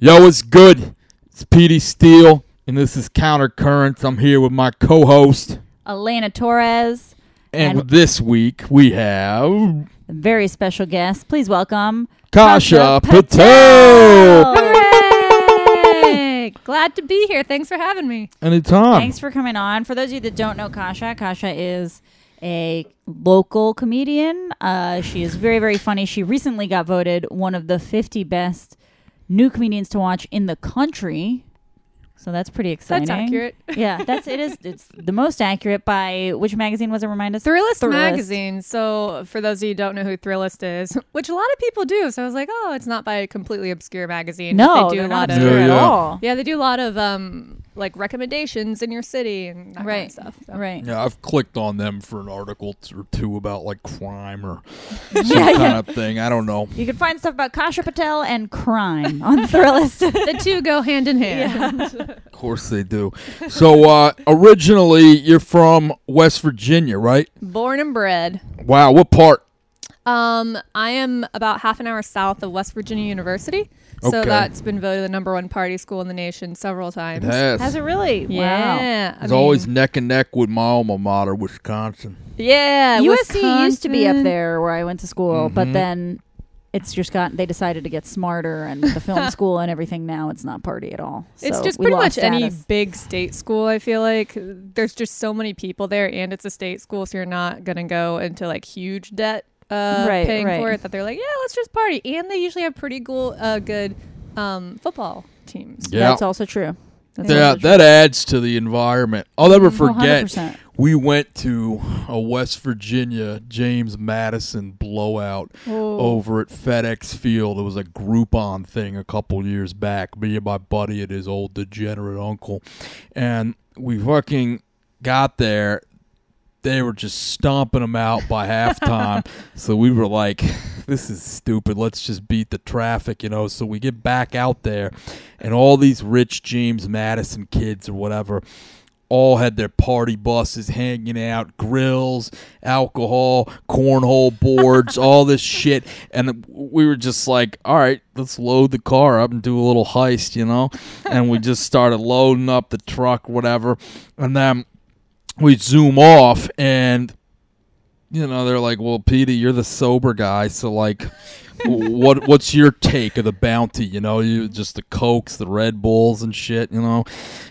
Yo, it's good. It's Petey Steele, and this is Counter Currents. I'm here with my co-host, Elena Torres, and, And- this week we have a very special guest. Please welcome Kasha Patel. Patel. Glad to be here. Thanks for having me. Anytime. Thanks for coming on. For those of you that don't know Kasha, Kasha is a local comedian. Uh, she is very, very funny. She recently got voted one of the 50 best new comedians to watch in the country. So that's pretty exciting. That's accurate. Yeah, that's it is. It's the most accurate by which magazine was it? Remind us. Thrillist, Thrillist. magazine. So, for those of you who don't know who Thrillist is, which a lot of people do, so I was like, oh, it's not by a completely obscure magazine. No, they do they're a not lot of obscure Yeah, at yeah. all. yeah, they do a lot of um like recommendations in your city and that Right. kind of stuff. So. Right. yeah, I've clicked on them for an article t- or two about like crime or some Yeah, kind yeah. of thing. I don't know. You can find stuff about Kasha Patel and crime on Thrillist. The two go hand in hand. Of course they do. So uh, originally you're from West Virginia, right? Born and bred. Wow, what part? Um, I am about half an hour south of West Virginia University. So Okay. that's been voted the number one party school in the nation several times. It has. Has it really? Wow. Yeah. I It's always neck and neck with my alma mater, Wisconsin. Yeah. USC used to be up Wisconsin. there where I went to school, but Mhm. then it's just got they decided to get smarter and the film school and everything now it's not party at all. It's So just we pretty lost much any status. big state school, I feel like. There's just so many people there, and it's a state school, so you're not going to go into like huge debt uh, Right, paying for it. That they're like, yeah, let's just party. And they usually have pretty cool, uh, good um, football teams. Yeah. That's also true. That's Yeah, also true. that adds to the environment. I'll never Oh, forget. 100%. We went to a West Virginia James Madison blowout Oh. over at FedEx Field. It was a Groupon thing a couple years back. Me and my buddy and his old degenerate uncle, and we fucking got there. They were just stomping them out by halftime. so we were like, "This is stupid. Let's just beat the traffic," you know. So we get back out there, and all these rich James Madison kids or whatever all had their party buses hanging out, grills, alcohol, cornhole boards, all this shit. And we were just like, all right, let's load the car up and do a little heist, you know? And we just started loading up the truck, whatever. And then we zoom off and you know they're like well Petey you're the sober guy so like what what's your take of the bounty you know? You just the cokes the red bulls and shit you know?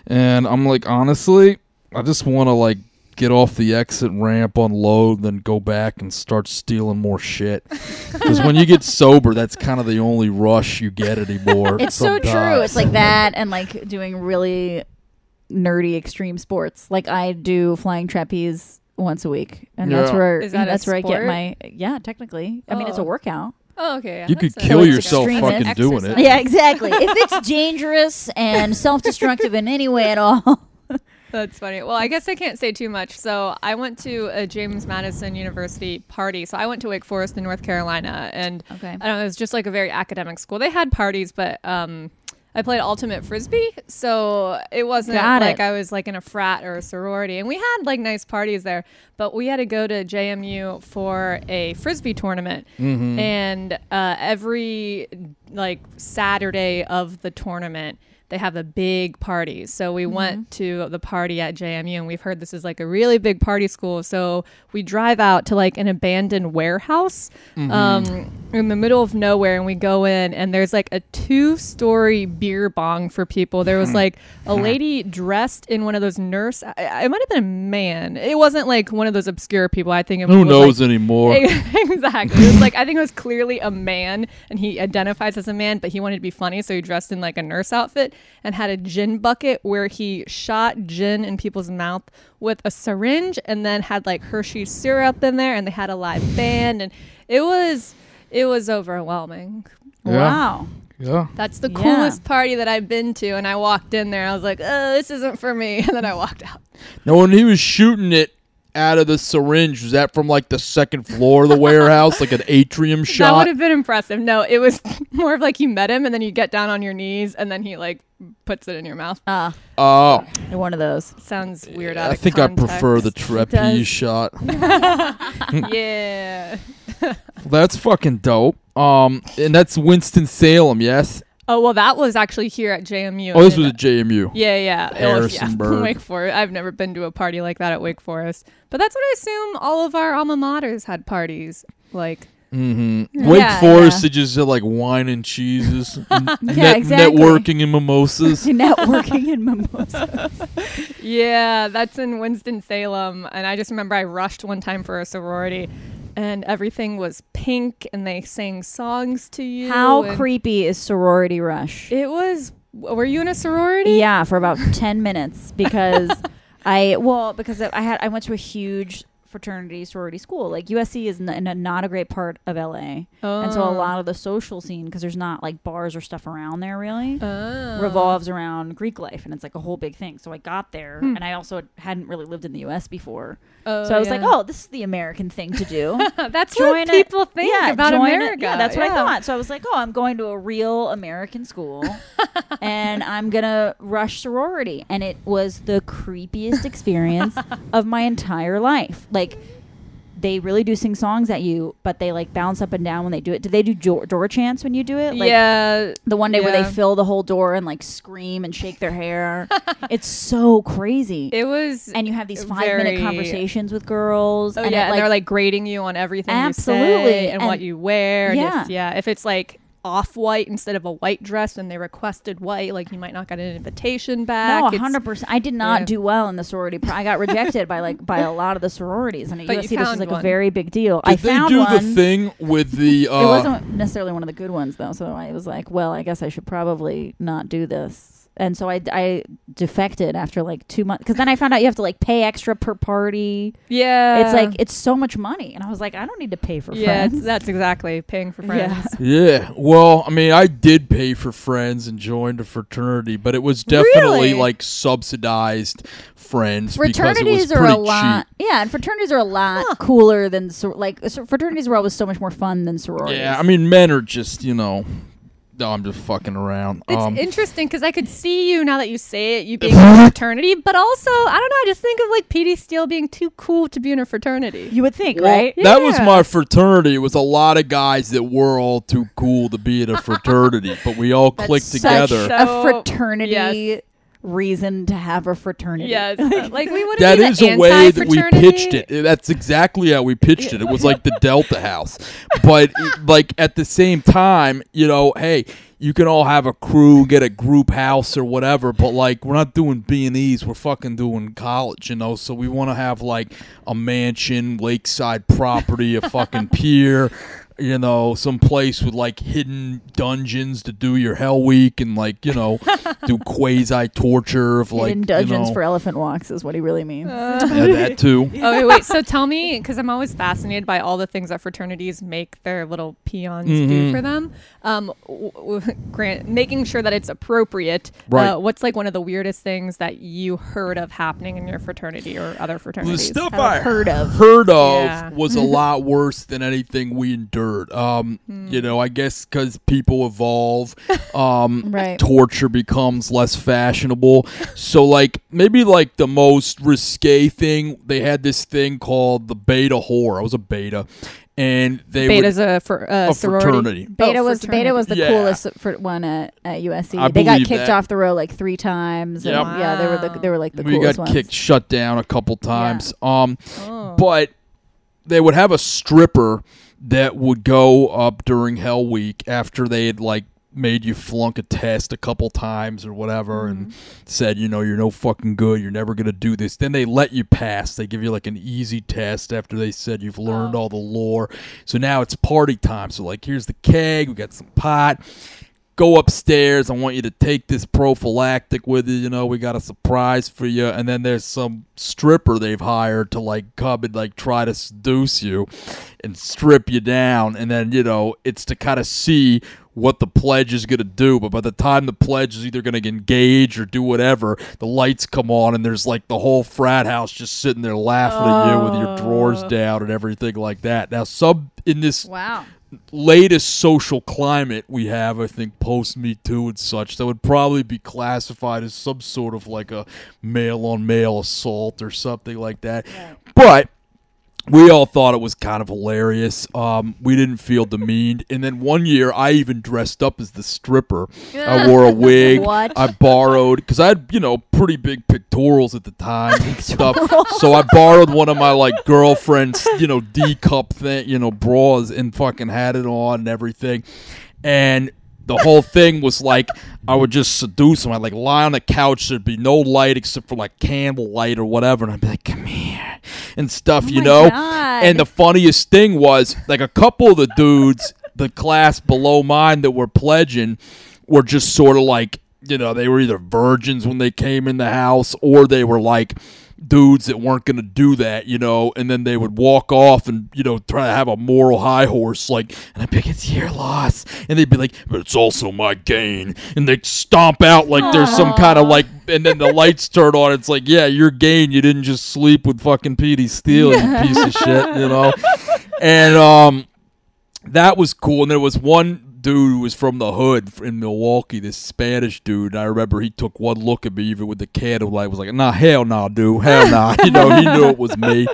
And i'm like honestly i just want to like get off the exit ramp unload then go back and start stealing more shit. Because when you get sober that's kind of the only rush you get anymore It's so true. It's like that and like doing really nerdy extreme sports. Like I do flying trapeze once a week. And that's Yeah. where Is that a that's where I get my yeah, technically. I mean it's a Oh. workout. Oh, okay. yeah, You could that's a- kill it's yourself extreme fucking doing it. exercise. Yeah, exactly. if it's dangerous and self-destructive in any way at all. That's funny. Well, I guess I can't say too much. So I went to a James Madison University party. So I went to Wake Forest in North Carolina, and Okay. I don't know. It was just like a very academic school. They had parties, but um, I played ultimate frisbee, so it wasn't Got like it. I was like in a frat or a sorority. And we had like nice parties there, but we had to go to JMU for a frisbee tournament, Mm-hmm. and uh, every like Saturday of the tournament. They have a big party. So we mm-hmm. went to the party at JMU and we've heard this is like a really big party school. So we drive out to like an abandoned warehouse mm-hmm. um, in the middle of nowhere and we go in and there's like a two story beer bong for people. There was hmm. like a hmm. lady dressed in one of those nurse, it might have been a man. It wasn't like one of those obscure people. I think it who was knows like, anymore exactly. It was like I think it was clearly a man, and he identifies as a man, but he wanted to be funny, so he dressed in like a nurse outfit and had a gin bucket where he shot gin in people's mouth with a syringe, and then had like Hershey syrup in there, and they had a live band, and it was it was overwhelming. Yeah. Wow. yeah That's the Yeah. coolest party that I've been to, and I walked in there. I was like, "Oh, this isn't for me," and then I walked out. Now, when he was shooting it out of the syringe, was that from like the second floor of the warehouse, like an atrium shot? That would have been impressive. No, it was more of like you met him and then you get down on your knees and then he like puts it in your mouth. Ah, Oh, one of those. Sounds weird out I of think I prefer the context. trapeze shot. yeah. That's fucking dope. Um, and that's Winston Salem, yes. Oh well, that was actually here at JMU. Oh, this was at JMU. Yeah, yeah. Oh, yeah. Harrisonburg. Wake Forest. I've never been to a party like that at Wake Forest, but that's what I assume all of our alma maters had parties like. Mm-hmm. Wake Forest, yeah. they just had like wine and cheeses, n- Yeah, net- exactly. networking and mimosas. Networking in mimosa. Yeah, that's in Winston Salem, and I just remember I rushed one time for a sorority, and everything was pink, and they sang songs to you. How creepy is sorority rush? It was. Were you in a sorority? Yeah, for about ten minutes because I well because I had I went to a huge fraternity sorority school. Like USC is n- not a great part of LA, and so a Oh. lot of the social scene because there's not like bars or stuff around there really. Oh. revolves around Greek life and it's like a whole big thing. So I got there Hmm. and I also hadn't really lived in the US before. Oh, so I was like, oh, this is the American thing to do. that's join what a- people think yeah, about join a- America. yeah, that's what I thought. So I was like, oh, I'm going to a real American school and I'm going to rush sorority. And it was the creepiest experience of my entire life. Like, they really do sing songs at you, but they like bounce up and down when they do it. Do they do door, door chants when you do it? Like, yeah, the one day where they fill the whole door and like scream and shake their hair. it's so crazy. it was. and you have these five minute conversations with girls. Oh and yeah, it, and they're like grading you on everything you Absolutely, say and, what you wear. And Yeah. yeah. If it's like off white instead of a white dress and they requested white, like you might not get an invitation back. no, hundred percent. I did not yeah. do well in the sorority. Pro- I got rejected by like by a lot of the sororities, and at But you USC this was like one. a very big deal. Did I they found do one. the thing with the? Uh, it wasn't necessarily one of the good ones though, so I was like, well, I guess I should probably not do this. And so I, I defected after like two months because then I found out you have to like pay extra per party. Yeah, it's like it's so much money, and I was like, I don't need to pay for yeah, friends. that's exactly paying for friends. Yeah. Well, I mean, I did pay for friends and joined a fraternity, but it was definitely Really? like subsidized friends because it fraternities was are a lot. cheap. Yeah, and fraternities are a lot cooler than sor- like so- fraternities were always so much more fun than sororities. Yeah, I mean, men are just you know, no, I'm just fucking around. It's um, interesting because I could see you now that you say it, you being in a fraternity, but also I don't know. I just think of like Petey Steele being too cool to be in a fraternity. you would think, well, right? That was my fraternity. It was a lot of guys that were all too cool to be in a fraternity, but we all clicked Such together. So- a fraternity yes. Reason to have a fraternity. Yes, like we would. That be is the a way that we pitched it. That's exactly how we pitched it. It was like the Delta House, but like at the same time, you know, hey, you can all have a crew, get a group house or whatever, but like we're not doing B and E's. We're fucking doing college, you know. So we want to have like a mansion, lakeside property, a fucking pier. You know, some place with like hidden dungeons to do your hell week and like you know, do quasi torture of like Hidden dungeons you know, for elephant walks is what he really means. yeah, that too. Oh wait, wait. So tell me, because I'm always fascinated by all the things that fraternities make their little peons do Mhm. for them. Um, w- w- grant making sure that it's appropriate. Right. Uh, what's like one of the weirdest things that you heard of happening in your fraternity or other fraternities? The stuff I've I heard of. heard of Yeah. was a lot worse than anything we endured. Um, Hmm. You know, I guess because people evolve, um, Right. torture becomes less fashionable. So, like, maybe like the most risque thing, they had this thing called the beta whore. I was a beta, and they would Beta's a, fr- uh, a sorority. fraternity. Beta Oh, was Beta was the Yeah. coolest for one at, at USC. I they got kicked that. off the row like three times. and Yep. Yeah, they were the they were like the we coolest got ones. kicked, shut down a couple times. Um, Oh. but they would have a stripper that would go up during Hell Week after they had like made you flunk a test a couple times or whatever and mm-hmm. said, you know, you're no fucking good, you're never gonna do this. Then they let you pass. They give you like an easy test after they said you've learned oh. all the lore. So now it's party time. So like here's the keg, we got some pot. Go upstairs. I want you to take this prophylactic with you. You know, we got a surprise for you. And then there's some stripper they've hired to like come and like try to seduce you and strip you down. And then, you know, it's to kind of see what the pledge is going to do. But by the time the pledge is either going to engage or do whatever, the lights come on and there's like the whole frat house just sitting there laughing at you with your drawers Oh. down and everything like that. Now, some in this Wow. Latest social climate we have, I think, post Me Too and such, that would probably be classified as some sort of like a male on male assault or something like that. But we all thought it was kind of hilarious. Um, we didn't feel demeaned. And then one year, I even dressed up as the stripper. I wore a wig. What? I borrowed because I had you know pretty big pectorals at the time and stuff. So I borrowed one of my like girlfriend's you know D cup thing you know bras and fucking had it on and everything. And the whole thing was like I would just seduce him. I'd like lie on the couch. There'd be no light except for like candle light or whatever, and I'd be like, "Come here," and stuff, Oh you know. God. And the funniest thing was like a couple of the dudes, the class below mine that were pledging, were just sort of like you know they were either virgins when they came in the house or they were like dudes that weren't going to do that, you know, and then they would walk off and, you know, try to have a moral high horse, like, and I'd be like, it's your loss. And they'd be like, but it's also my gain. And they'd stomp out like there's some kind of like, and then the lights turn on. It's like, yeah, your gain. You didn't just sleep with fucking Petey Steele, you piece of shit, you know? And, um, that was cool. And there was one dude who was from the hood in Milwaukee, this Spanish dude. And I remember he took one look at me, even with the candlelight, was like, "Nah, hell nah, dude, hell nah." you know, he knew it was me.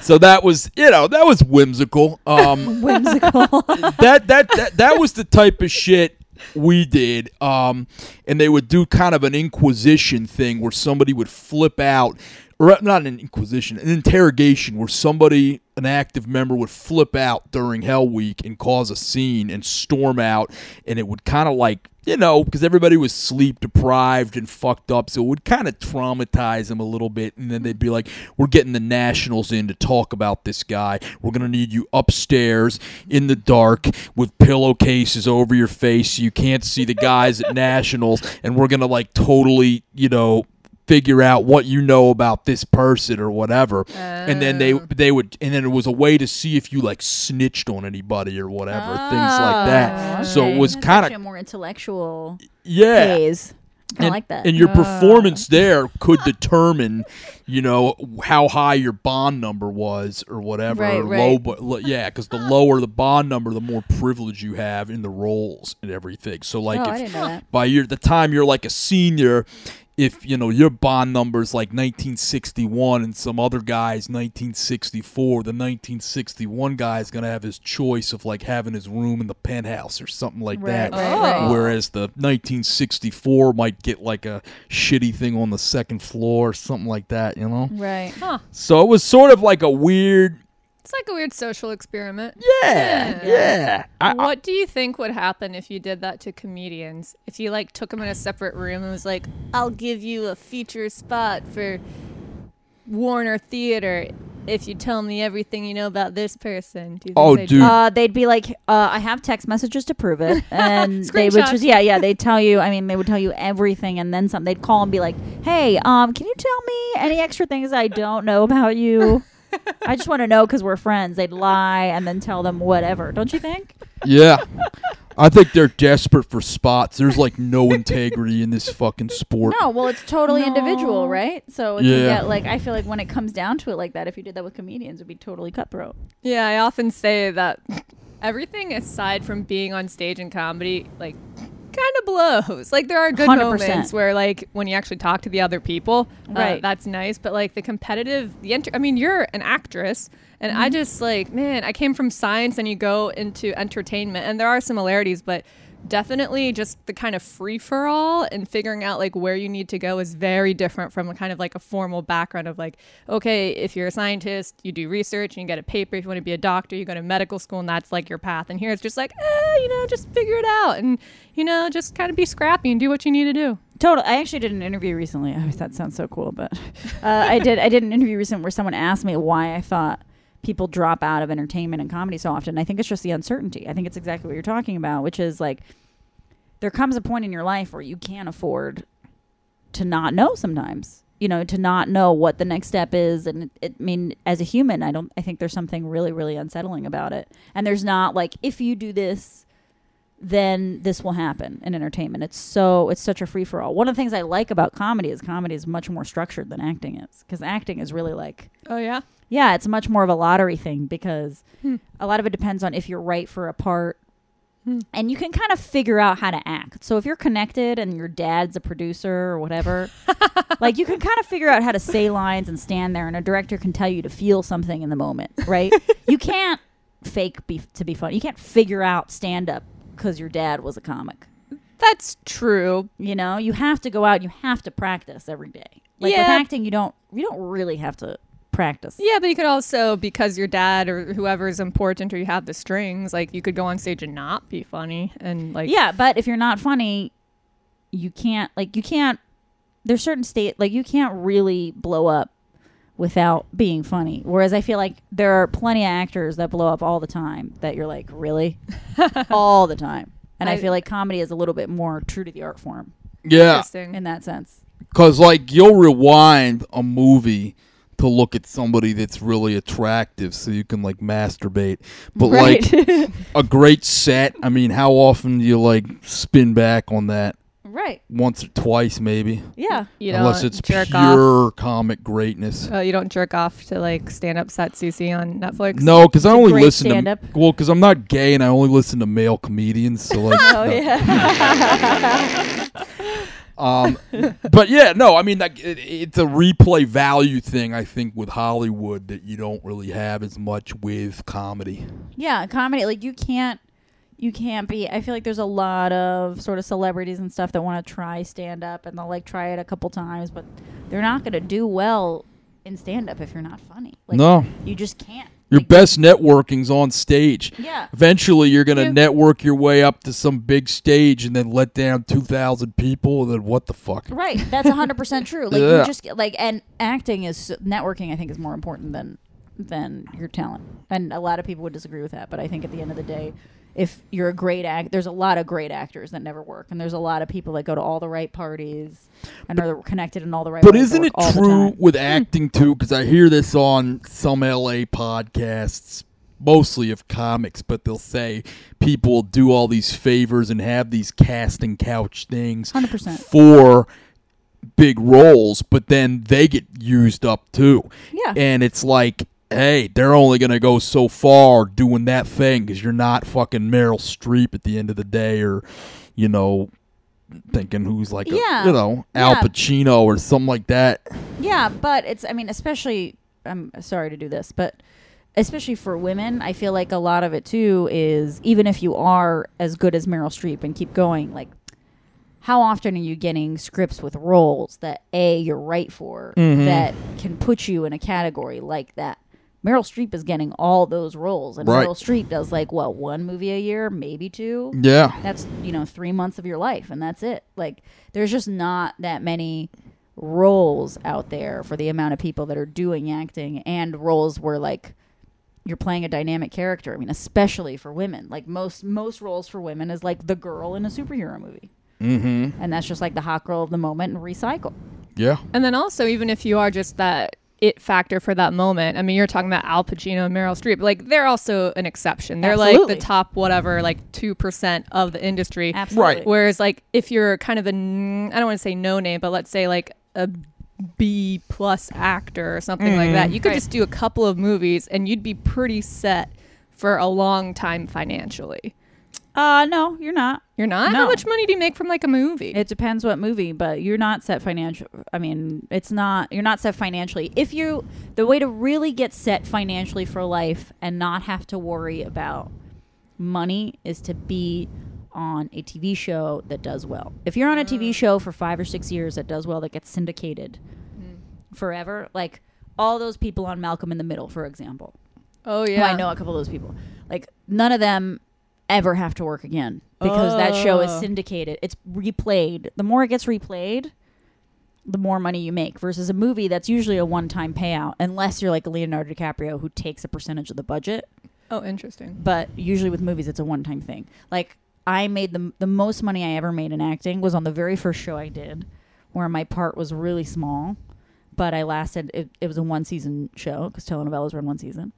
So that was, you know, that was whimsical. Um, whimsical. that, that that that was the type of shit we did. Um, and they would do kind of an inquisition thing where somebody would flip out, or uh, not an inquisition, an interrogation where somebody, an active member, would flip out during Hell Week and cause a scene and storm out, and it would kind of like. You know, because everybody was sleep deprived and fucked up, so it would kind of traumatize them a little bit. And then they'd be like, "We're getting the nationals in to talk about this guy. We're gonna need you upstairs in the dark with pillowcases over your face so you can't see the guys at nationals, and we're gonna like totally, you know, figure out what you know about this person or whatever." and then they Oh. they would, and then it was a way to see if you like snitched on anybody or whatever, things like that. Oh, So it was kind of more intellectual yeah. phase. I and, like that. And your Ah. performance there could determine, you know, how high your bond number was or whatever. Right, or right. Low, but lo- yeah, because the lower the bond number, the more privilege you have in the roles and everything. So like, oh, if didn't know that. by your the time you're like a senior, if you know your bond number's like 1961 and some other guy's 1964, the 1961 guy is gonna have his choice of like having his room in the penthouse or something like Right, that. right, right. Oh. Whereas the 1964 might get like a shitty thing on the second floor or something like that, you know? Right. Huh. So it was sort of like a weird. It's like a weird social experiment. Yeah, Yeah. yeah. I, I- what do you think would happen if you did that to comedians? If you like took them in a separate room and was like, "I'll give you a feature spot for Warner Theater if you tell me everything you know about this person." Do you think Oh, they'd- dude. Uh, they'd be like, uh, I have text messages to prove it, and they would just, yeah, yeah, they'd tell you. I mean, they would tell you everything, and then some. They'd call and be like, Hey, um, can you tell me any extra things I don't know about you? I just want to know because we're friends. They'd lie and then tell them whatever. Don't you think? yeah. I think they're desperate for spots. There's like no integrity in this fucking sport. No, well, it's totally No. individual, right? So if you Yeah. get like, I feel like when it comes down to it, like that, if you did that with comedians, it'd be totally cutthroat. Yeah, I often say that everything aside from being on stage in comedy, like kind of blows. Like there are good 100%. moments where like when you actually talk to the other people, uh, Right. that's nice. But like the competitive, the enter- I mean, you're an actress, and Mm-hmm. I just like man, I came from science, and you go into entertainment, and there are similarities, but definitely just the kind of free for all and figuring out like where you need to go is very different from a kind of like a formal background of like okay if you're a scientist you do research and you get a paper if you want to be a doctor you go to medical school and that's like your path and here it's just like eh, you know just figure it out and you know just kind of be scrappy and do what you need to do Total. I actually did an interview recently. Oh, that sounds so cool, but uh, I did. I did an interview recently where someone asked me why I thought people drop out of entertainment and comedy so often. I think it's just the uncertainty. I think it's exactly what you're talking about, which is like there comes a point in your life where you can't afford to not know sometimes. You know, to not know what the next step is, and it, it, I mean, as a human, I don't. I think there's something really, really unsettling about it. And there's not like if you do this, then this will happen in entertainment. It's so it's such a free for all. One of the things I like about comedy is comedy is much more structured than acting is because acting is really like oh yeah yeah, it's much more of a lottery thing because Hmm. a lot of it depends on if you're right for a part And you can kind of figure out how to act. So if you're connected and your dad's a producer or whatever, like you can kind of figure out how to say lines and stand there, and a director can tell you to feel something in the moment, right? you can't fake be to be funny. You can't figure out stand up because your dad was a comic. That's true. You know, you have to go out. You have to practice every day. Like with acting, you don't. You don't really have to practice. Yeah, but you could also, because your dad or whoever is important or you have the strings, like you could go on stage and not be funny and like Yeah, but if you're not funny, you can't like you can't there's certain state like you can't really blow up without being funny. Whereas I feel like there are plenty of actors that blow up all the time that you're like, really? all the time. And I, I- feel like comedy is a little bit more true to the art form Yeah, in that sense. because like you'll rewind a movie to look at somebody that's really attractive, so you can like masturbate. But like a great set, I mean, how often do you like spin back on that? right. Once or twice, maybe. Yeah. you Unless it's jerk pure off. comic greatness. Oh, you don't jerk off to like stand up sets you see on Netflix. No, because I only great listen stand-up. to well, because I'm not gay and I only listen to male comedians. So like, Oh no. yeah. Um, but yeah, no, I mean, like, it, it's a replay value thing. I think with Hollywood that you don't really have as much with comedy. Yeah, comedy like you can't you can't be I feel like there's a lot of sort of celebrities and stuff that want to try stand up and they'll like try it a couple times but they're not going to do well in stand up if you're not funny. Like no, you just can't. Your best networking's on stage. Yeah. Eventually, you're gonna Yeah. network your way up to some big stage and then let down two thousand people. And then what the fuck? Right. That's 100% true. Like Yeah. you just like and acting is networking I think is more important than than your talent. And a lot of people would disagree with that, but I think at the end of the day if you're a great act there's a lot of great actors that never work and there's a lot of people that go to all the right parties and are connected in all the right But isn't it work all the true with hmm. acting too? Because I hear this on some LA podcasts, mostly of comics, but they'll say people will do all these favors and have these casting couch things 100%. for big roles, but then they get used up too. Yeah. And it's like, hey, they're only going to go so far doing that thing because you're not fucking Meryl Streep at the end of the day or, you know, thinking who's like, Yeah. a, you know, Al Yeah. Pacino or something like that. Yeah, but it's I mean, especially I'm sorry to do this, but especially for women, I feel like a lot of it too is even if you are as good as Meryl Streep and keep going, like how often are you getting scripts with roles that A you're right for Mhm. that can put you in a category like that? Meryl Streep is getting all those roles, and Right. Meryl Streep does like what one movie a year, maybe two. Yeah. That's you know three months of your life, and that's it. Like there's just not that many roles out there for the amount of people that are doing acting, and roles where like you're playing a dynamic character. I mean, especially for women. Like most most roles for women is like the girl in a superhero movie, Mm-hmm. and that's just like the hot girl of the moment and recycle. Yeah. And then also, even if you are just that it factor for that moment, I mean, you're talking about Al Pacino and Meryl Streep. Like, they're also an exception. They're like the top, whatever, like 2% of the industry. Absolutely. Right. Whereas, like, if you're kind of a, n- I don't want to say no name, but let's say like a B plus actor or something like that, mm-hmm. you could Right. just do a couple of movies and you'd be pretty set for a long time financially. Uh no, you're not. You're not? No. How much money do you make from like a movie? It depends what movie, but you're not set financial. I mean, it's not. You're not set financially. If you, the way to really get set financially for life and not have to worry about money is to be on a TV show that does well. If you're on a TV show for five or six years that does well, that gets syndicated forever, like all those people on Malcolm in the Middle, for example. oh, yeah. I know a couple of those people. Like none of them ever have to work again because that show is Oh. syndicated. It's replayed. The more it gets replayed, the more money you make versus a movie that's usually a one-time payout unless you're like Leonardo DiCaprio who takes a percentage of the budget. Oh, interesting. But usually with movies it's a one-time thing. Like I made the the most money I ever made in acting was on the very first show I did where my part was really small, but I lasted it, it was a one season show cuz telenovelas run one season.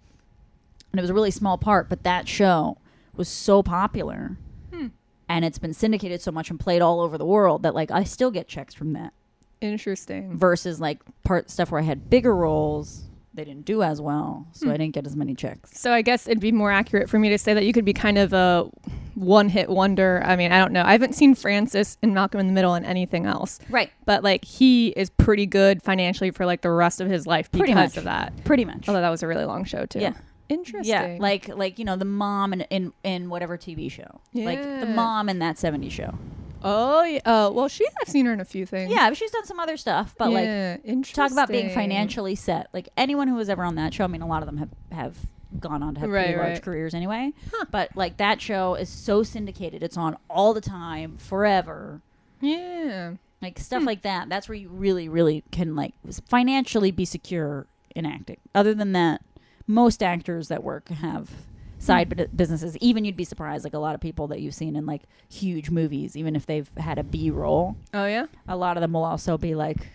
And it was a really small part, but that show was so popular. Hmm. And it's been syndicated so much and played all over the world that like I still get checks from that Interesting. versus like part stuff where I had bigger roles they didn't do as well, so I didn't get as many checks. So I guess it'd be more accurate for me to say that you could be kind of a one-hit wonder. I mean, I don't know. I haven't seen Francis and Malcolm in the Middle and anything else, Right. but like he is pretty good financially for like the rest of his life Pretty because much. of that. Pretty much. Although that was a really long show too. Yeah. Interesting. Yeah, like like you know the mom in in, in whatever TV show, yeah. like the mom in that '70s show. oh, yeah. Uh, well, she I've seen her in a few things. Yeah, she's done some other stuff, but like yeah. Interesting. talk about being financially set. Like anyone who was ever on that show, I mean, a lot of them have have gone on to have pretty Right, large careers anyway. But like that show is so syndicated; it's on all the time, forever. Yeah. Like stuff like that. That's where you really, really can like financially be secure in acting. Other than that, most actors that work have side hmm. bu- businesses. Even you'd be surprised, like a lot of people that you've seen in like huge movies, even if they've had a B role, Oh yeah. a lot of them will also be like,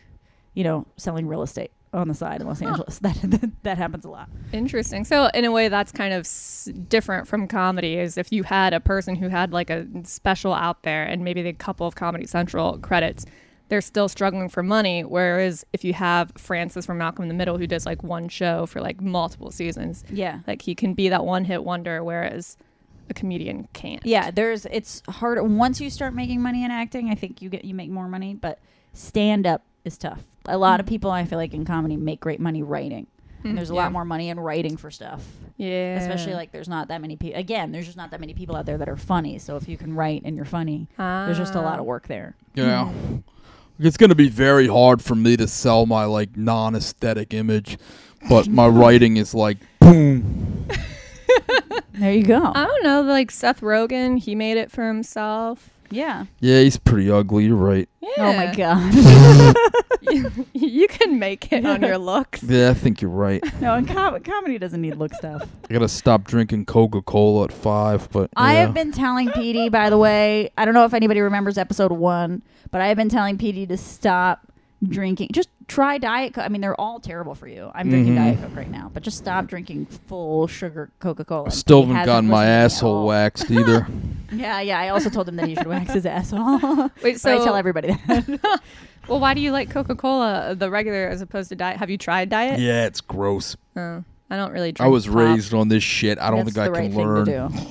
you know, selling real estate on the side in Los Angeles. That that happens a lot. Interesting. So in a way, that's kind of s- different from comedy. Is if you had a person who had like a special out there, and maybe the couple of Comedy Central credits, they're still struggling for money. Whereas if you have Francis from Malcolm in the Middle, who does like one show for like multiple seasons, Yeah. like he can be that one hit wonder, whereas a comedian can't. Yeah, there's it's harder once you start making money in acting. I think you get you make more money, but stand up is tough. A lot of mm. people I feel like in comedy make great money writing. And mm. there's a Mm. Yeah. lot more money in writing for stuff. Yeah. Especially like there's not that many people again, there's just not that many people out there that are funny. So if you can write and you're funny, there's just a lot ah. of work there. Yeah. Mm. It's going to be very hard for me to sell my like non-aesthetic image, but my writing is like boom. There you go. I don't know, like Seth Rogen, he made it for himself. Yeah. Yeah, he's pretty ugly. You're right. Yeah. Oh my god. you, you can make it on your looks. Yeah, I think you're right. no, and com- comedy doesn't need look stuff. I gotta stop drinking Coca-Cola at five, but I yeah. have been telling Petey, by the way, I don't know if anybody remembers episode one, but I have been telling Petey to stop drinking. Just try Diet Coke. I mean, they're all terrible for you. I'm drinking. Diet mm-hmm. Coke right now, but just stop drinking full sugar Coca Cola. Still haven't gotten my asshole waxed either. Yeah, yeah. I also told him that he should wax his asshole. Wait, but so I tell everybody that. Well, why do you like Coca Cola, uh, the regular, as opposed to diet? Have you tried diet? yeah, it's gross. Oh, I don't really drink. I was pop. raised on this shit. I don't That's think I the can thing learn. to do.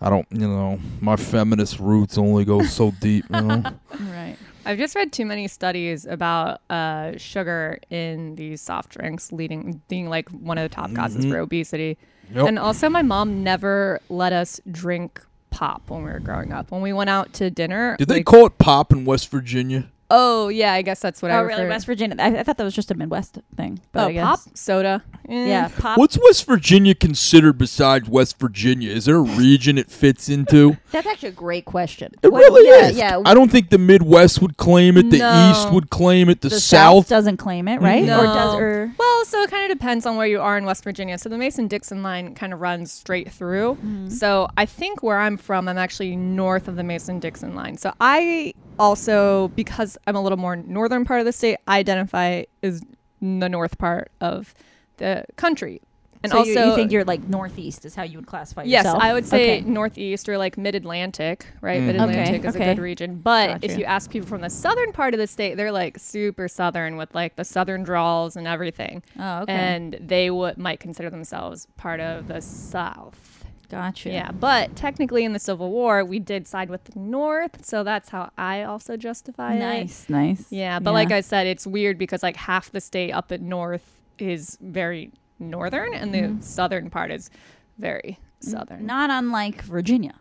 I don't, you know, my feminist roots only go so deep. You know, Right. I've just read too many studies about uh, sugar in these soft drinks, leading being like one of the top causes Mhm. for obesity. Yep. And also, my mom never let us drink pop when we were growing up. When we went out to dinner, did they like- call it pop in West Virginia? Oh yeah, I guess that's what I oh, really? referred- West Virginia. I, I thought that was just a Midwest thing. But Oh, I guess. pop soda. Eh. Yeah, pop. What's West Virginia considered besides West Virginia? Is there a region it fits into? That's actually a great question. It What- really yeah, is. Yeah, I don't think the Midwest would claim it. The No. East would claim it. The, the South South. doesn't claim it, right? No. Or does or Well, so it kind of depends on where you are in West Virginia. So the Mason Dixon line kind of runs straight through. So I think where I'm from, I'm actually north of the Mason Dixon line. So I also, because I'm a little more northern part of the state, I identify as the north part of the country. And so also, you, you think you're like northeast is how you would classify Yes, yourself? I would say Okay. northeast or like mid Atlantic, right? Mm. Mid Atlantic Okay, is okay. a good region. But Got if you. you ask people from the southern part of the state, they're like super southern with like the southern drawls and everything. Oh, okay. And they would might consider themselves part of the South. Gotcha. Yeah, but technically in the Civil War, we did side with the North, so that's how I also justify it. Nice, nice. Yeah, but like I said, it's weird because like half the state up at north is very northern, and the mm-hmm. southern part is very southern. not unlike Virginia.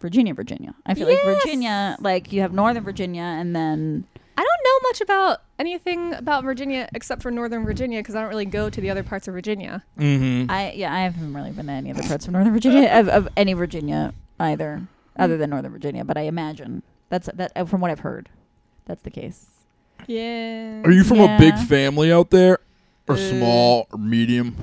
Virginia, Virginia. I feel like Virginia, like you have Northern Virginia, and then I don't know much about anything about Virginia except for Northern Virginia because I don't really go to the other parts of Virginia. Mm-hmm. I yeah, I haven't really been to any other parts of Northern Virginia of, of any Virginia either, other than Northern Virginia. But I imagine that's that uh, from what I've heard, that's the case. Yeah. Are you from a big family out there, or Uh, small, or medium?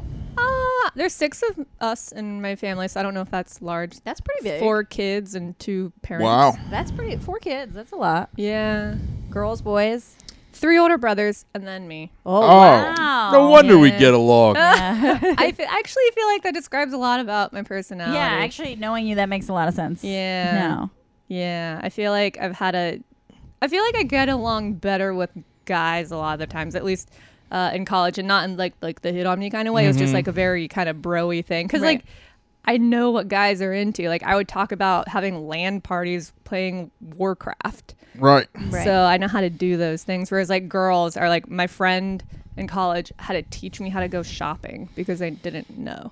There's six of us in my family, so I don't know if that's large. That's pretty big. Four kids and two parents. Wow. That's pretty. Four kids. That's a lot. Yeah. Girls, boys. Three older brothers and then me. Oh, Oh, wow. No wonder we yeah. get along. Yeah. I fe- actually feel like that describes a lot about my personality. yeah, actually, knowing you, that makes a lot of sense. Yeah. No. Yeah, I feel like I've had a. I feel like I get along better with guys a lot of the times. At least uh, in college, and not in like like the hit on me kind of way. It was just Mhm. like a very kind of broy thing because Right. like. I know what guys are into. Like I would talk about having LAN parties playing Warcraft. Right. Right. So I know how to do those things. Whereas like girls are like my friend in college had to teach me how to go shopping because I didn't know.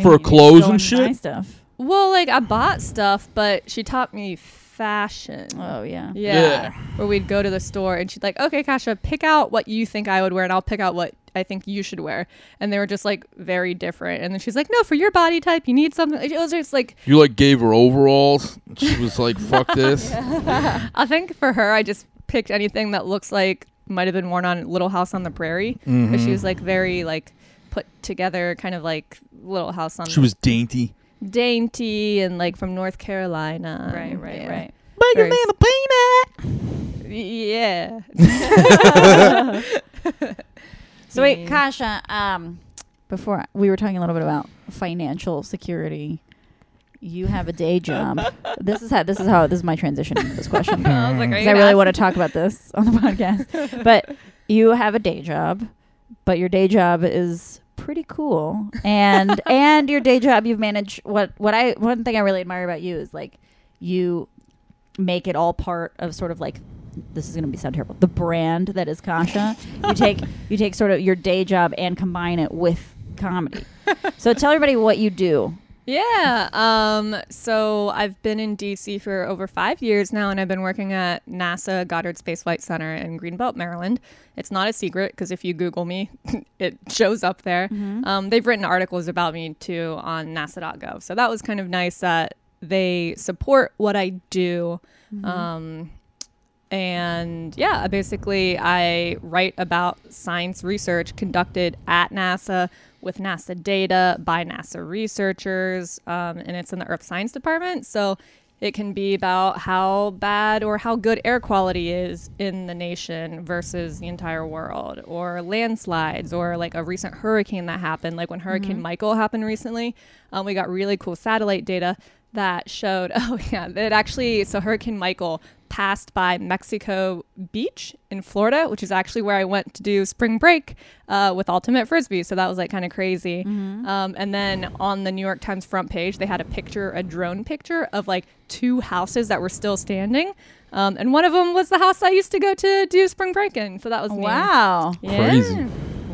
For mean? clothes and shit? Stuff. Well, like I bought stuff, but she taught me fashion. Oh yeah. Yeah. Yeah. Where we'd go to the store and she'd like, okay, Kasha, pick out what you think I would wear and I'll pick out what I think you should wear. And they were just like very different. And then she's like, no, for your body type, you need something. It was just like, You like gave her overalls. She was like, "Fuck this." I think for her, I just picked anything that looks like might have been worn on Little House on the Prairie. But she Mhm. was like very like put together, kind of like Little House on She was dainty. Dainty and like from North Carolina. Right. Right. Yeah. Right. Very- peanut. Yeah. So wait, Kasha. Um, before we were talking a little bit about financial security. You have a day job. this is how. This is how. This is my transition into this question. I was like, are you because I really want to talk about this on the podcast. but you have a day job, but your day job is pretty cool, and and your day job you've managed. What what I one thing I really admire about you is like you make it all part of sort of like this is going to be sound terrible the brand that is Kasha. you take you take sort of your day job and combine it with comedy. so tell everybody what you do. Yeah. Um, so I've been in DC for over five years now, and I've been working at NASA Goddard Space Flight Center in Greenbelt, Maryland. It's not a secret because if you Google me, it shows up there. Um, they've written articles about me too on NASA.gov. So that was kind of nice that they support what I do. Um, and yeah, basically, I write about science research conducted at NASA with NASA data by NASA researchers, um, and it's in the Earth Science Department. So it can be about how bad or how good air quality is in the nation versus the entire world, or landslides, or like a recent hurricane that happened, like when Hurricane Michael happened recently. Um, we got really cool satellite data that showed, oh, yeah, it actually, so Hurricane Michael passed by Mexico Beach in Florida, which is actually where I went to do spring break uh, with Ultimate Frisbee. So that was like kind of crazy. Um, and then on the New York Times front page, they had a picture, a drone picture of like two houses that were still standing. Um, and one of them was the house I used to go to do spring break in. So that was. Wow. Yeah. Crazy.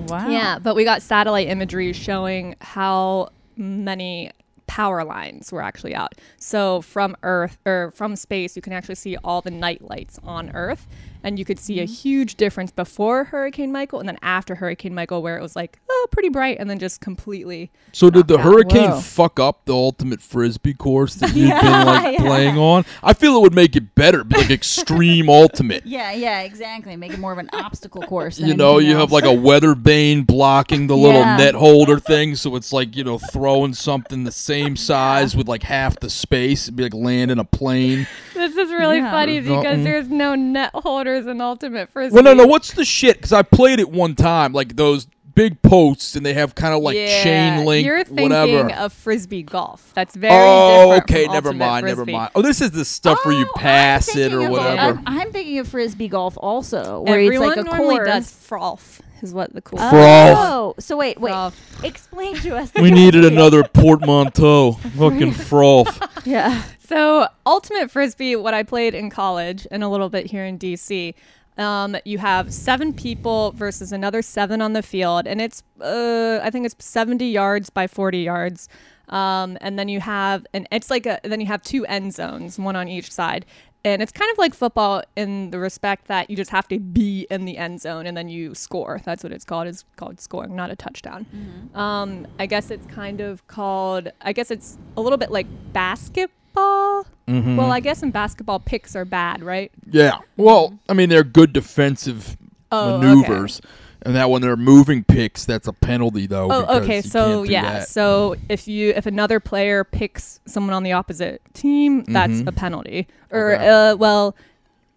Wow. Yeah, but we got satellite imagery showing how many power lines were actually out. So from Earth or from space, you can actually see all the night lights on Earth. And you could see a mm-hmm. huge difference before Hurricane Michael and then after Hurricane Michael, where it was like, oh, pretty bright, and then just completely. So did the out. hurricane Whoa. fuck up the ultimate frisbee course that you've been like Yeah. playing on? I feel it would make it better, be like extreme ultimate. Yeah, yeah, exactly. Make it more of an obstacle course. You know, anything you have like a weather bane blocking the little Yeah. net holder thing, so it's like you know throwing something the same size with like half the space. It'd be like landing a plane. This is really Yeah. funny uh-uh. because Something. there's no net holders in Ultimate Frisbee. Well, no, no. What's the shit? Because I played it one time, like those big posts, and they have kind of like Yeah, chain link, You're thinking whatever. of Frisbee golf. That's very oh, different okay. from Never Ultimate mind. Never mind. Oh, this is the stuff where you Oh, pass it thinking or of- whatever. I'm, I'm thinking of frisbee golf also, where Everyone it's like a normally course. does froth is what the cool. Froth. Oh, so wait, wait. Froth. Explain to us. we needed another portmanteau. Fucking froth. Yeah. So ultimate frisbee, what I played in college and a little bit here in DC. Um, you have seven people versus another seven on the field, and it's uh, I think it's seventy yards by forty yards. Um, and then you have and it's like a then you have two end zones, one on each side. And it's kind of like football in the respect that you just have to be in the end zone and then you score. That's what it's called. It's called scoring, not a touchdown. Um, I guess it's kind of called. I guess it's a little bit like basketball. Mhm. Well, I guess in basketball, picks are bad, right? Yeah. Well, I mean, they're good defensive Oh, maneuvers. And that when they're moving picks, that's a penalty, though. Oh, okay. So yeah. that. So if you if another player picks someone on the opposite team, that's Mhm. a penalty. Or Okay. uh, well,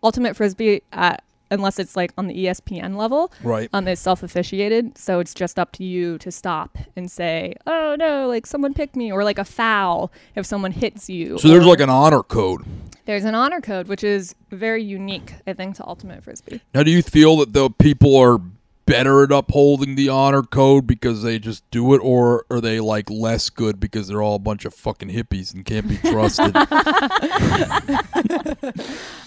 ultimate frisbee, uh, unless it's like on the ESPN level, Right. um, is self officiated. So it's just up to you to stop and say, "Oh no, like someone picked me," or like a foul if someone hits you. So there's like an honor code. there's an honor code, which is very unique, I think, to ultimate frisbee. Now, do you feel that the people are better at upholding the honor code because they just do it, or are they like less good because they're all a bunch of fucking hippies and can't be trusted?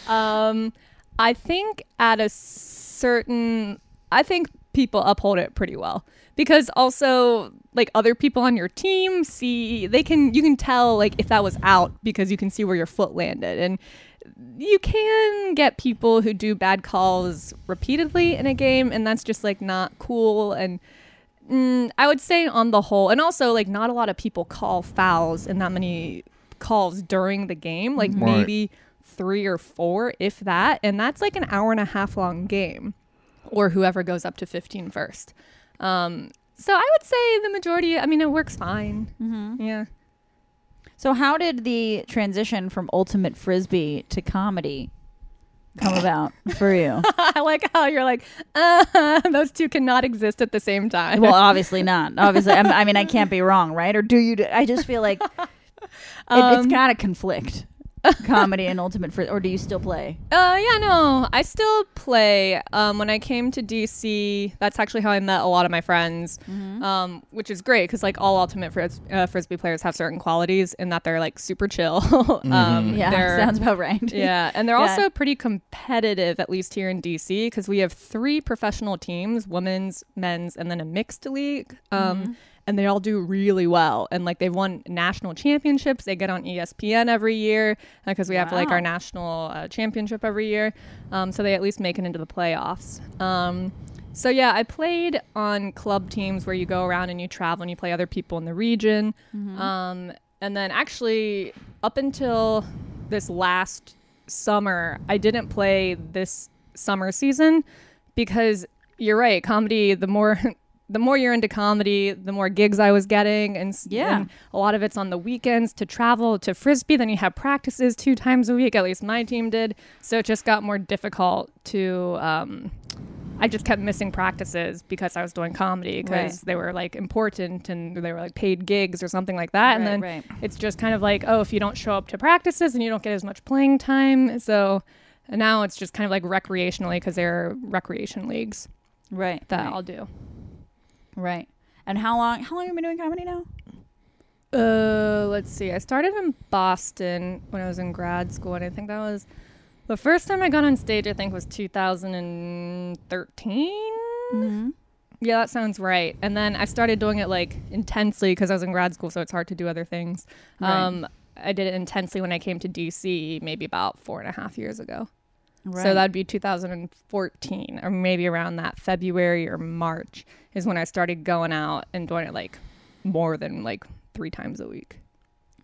Um, I think at a certain, I think people uphold it pretty well. Because also like other people on your team see they can you can tell like if that was out because you can see where your foot landed. And you can get people who do bad calls repeatedly in a game and that's just like not cool. And mm, i would say on the whole and also like not a lot of people call fouls in that many calls during the game. Like Right. maybe three or four if that and that's like an hour and a half long game or whoever goes up to 15 first um, so i would say the majority i mean it works fine Mm-hmm. yeah So, how did the transition from ultimate frisbee to comedy come about for you? i like how you're like uh, those two cannot exist at the same time well, obviously not. Obviously, I mean, I can't be wrong, right? Or do you? Do, I just feel like it, it's Um, got to conflict, comedy and ultimate frisbee. Or do you still play? Uh, yeah, no, I still play. Um, when I came to DC, that's actually how I met a lot of my friends, um, which is great because like all ultimate fris- uh, frisbee players have certain qualities in that they're like super chill. um, Yeah, sounds about right. yeah, and they're Yeah. also pretty competitive, at least here in DC, because we have three professional teams: women's, men's, and then a mixed league. Um, And they all do really well, and like they've won national championships. They get on ESPN every year because we have like our national uh, championship every year. Um, so they at least make it into the playoffs. Um, so yeah, I played on club teams where you go around and you travel and you play other people in the region. Um, and then actually, up until this last summer, I didn't play this summer season because you're right. Comedy, the more. The more you're into comedy, the more gigs I was getting, and, Yeah. and a lot of it's on the weekends to travel to frisbee. Then you have practices two times a week. At least my team did, so it just got more difficult to. Um, I just kept missing practices because I was doing comedy because Right. they were like important and they were like paid gigs or something like that. and then right. it's just kind of like, oh, if you don't show up to practices and you don't get as much playing time, so now it's just kind of like recreationally because they're recreation leagues Right. that right, I'll do. Right. And how long? How long have you been doing comedy now? Uh, let's see. I started in Boston when I was in grad school, and I think that was the first time I got on stage. I think was 2013. Mm-hmm. Yeah, that sounds right. And then I started doing it like intensely because I was in grad school, so it's hard to do other things. Right. Um, I did it intensely when I came to DC, maybe about four and a half years ago. Right. So that'd be 2014, or maybe around that February or March is when I started going out and doing it like more than like three times a week.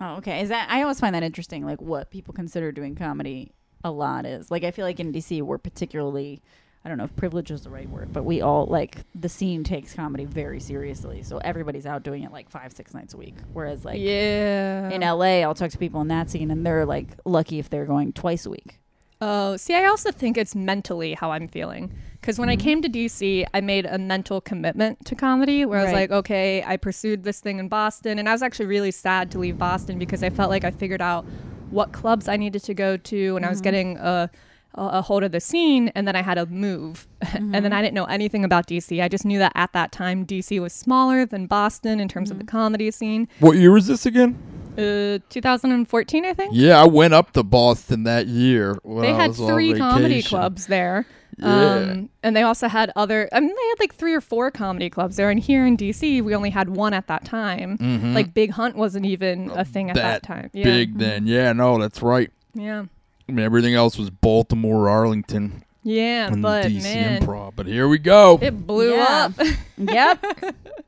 Oh, okay. Is that I always find that interesting, like what people consider doing comedy a lot is. Like I feel like in DC we're particularly I don't know if privilege is the right word, but we all like the scene takes comedy very seriously. So everybody's out doing it like five, six nights a week. Whereas like yeah. in LA I'll talk to people in that scene and they're like lucky if they're going twice a week. Oh, see, I also think it's mentally how I'm feeling. Because when I Mm-hmm. came to DC, I made a mental commitment to comedy where I was Right. like, okay, I pursued this thing in Boston. And I was actually really sad to leave Boston because I felt like I figured out what clubs I needed to go to and I was Mm-hmm. getting a, a, a hold of the scene. And then I had to move. and then I didn't know anything about DC. I just knew that at that time, DC was smaller than Boston in terms of the comedy scene. what year was this again? Uh, 2014, I think. Yeah, I went up to Boston that year. When they I had was on three comedy clubs there. Yeah. Um, and they also had other, I mean, they had like three or four comedy clubs there. And here in DC, we only had one at that time. Mhm. Like Big Hunt wasn't even a thing at that, that time. Yeah. big then. Yeah, no, that's right. Yeah. I mean, everything else was Baltimore, Arlington, Yeah. and but DC man, Improv. But here we go. it blew Yeah. up. yep.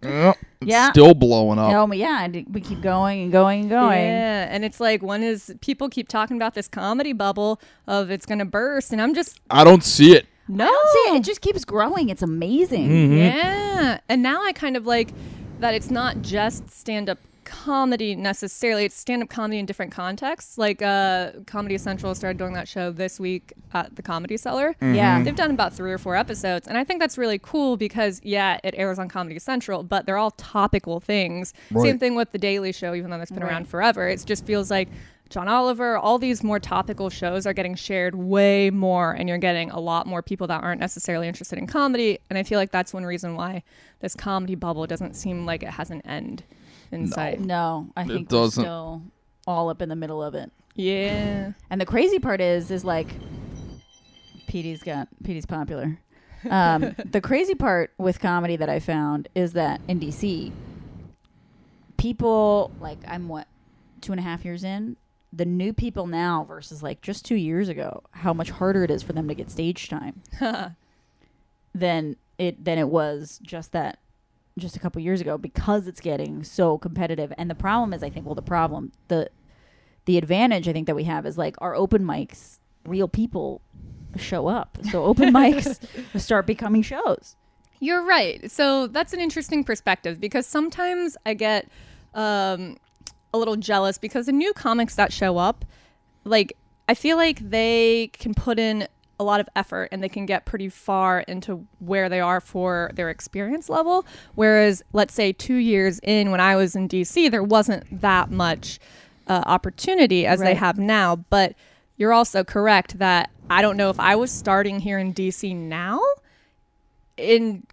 Yeah, it's Yeah. still blowing up. Oh, yeah. and We keep going and going and going. Yeah. And it's like, one is people keep talking about this comedy bubble of it's going to burst. And I'm just, I don't see it. no. See, it just keeps growing. It's amazing. Mhm. Yeah. And now I kind of like that it's not just stand up comedy necessarily. It's stand up comedy in different contexts. Like uh Comedy Central started doing that show this week at the Comedy Cellar. Yeah. They've done about three or four episodes. And I think that's really cool because yeah, it airs on Comedy Central, but they're all topical things. Right. Same thing with the Daily Show, even though that's been Right. around forever. It just feels like John Oliver, all these more topical shows are getting shared way more, and you're getting a lot more people that aren't necessarily interested in comedy. And I feel like that's one reason why this comedy bubble doesn't seem like it has an end in sight. No, I It think we're doesn't. still all up in the middle of it. Yeah. And the crazy part is, is like, Petey's got Petey's popular. Um, the crazy part with comedy that I found is that in DC, people like I'm what two and a half years in. The new people now versus like just two years ago, how much harder it is for them to get stage time than it than it was just that just a couple years ago because it's getting so competitive. And the problem is, I think, well, the problem the the advantage I think that we have is like our open mics, real people show up. So open mics start becoming shows. You're right. So that's an interesting perspective because sometimes I get um, a little jealous because the new comics that show up, like, I feel like they can put in a lot of effort and they can get pretty far into where they are for their experience level. Whereas, let's say two years in, when I was in DC, there wasn't that much uh, opportunity as they have now. But you're also correct that I don't know if I was starting here in DC now in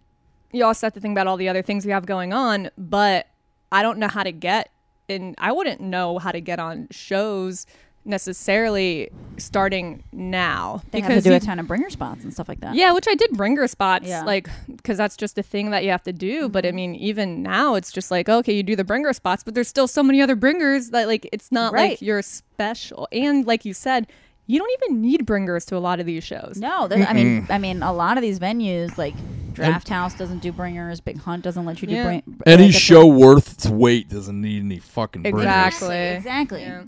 you also have to think about all the other things we have going on, but I don't know how to get and I wouldn't know how to get on shows necessarily starting now They have to do you- a ton of bringer spots and stuff like that. yeah, which I did bringer spots, Yeah. like because that's just a thing that you have to do. But I mm-hmm. mean, even now, it's just like okay, you do the bringer spots, but there's still so many other bringers that like it's not Right. like you're special. And like you said, you don't even need bringers to a lot of these shows. No, I mean, I mean, a lot of these venues like Draft House doesn't do bringers. Big Hunt doesn't let you do Yeah. bring. Any show worth its weight doesn't need any fucking bringers. Exactly. Exactly. Yeah.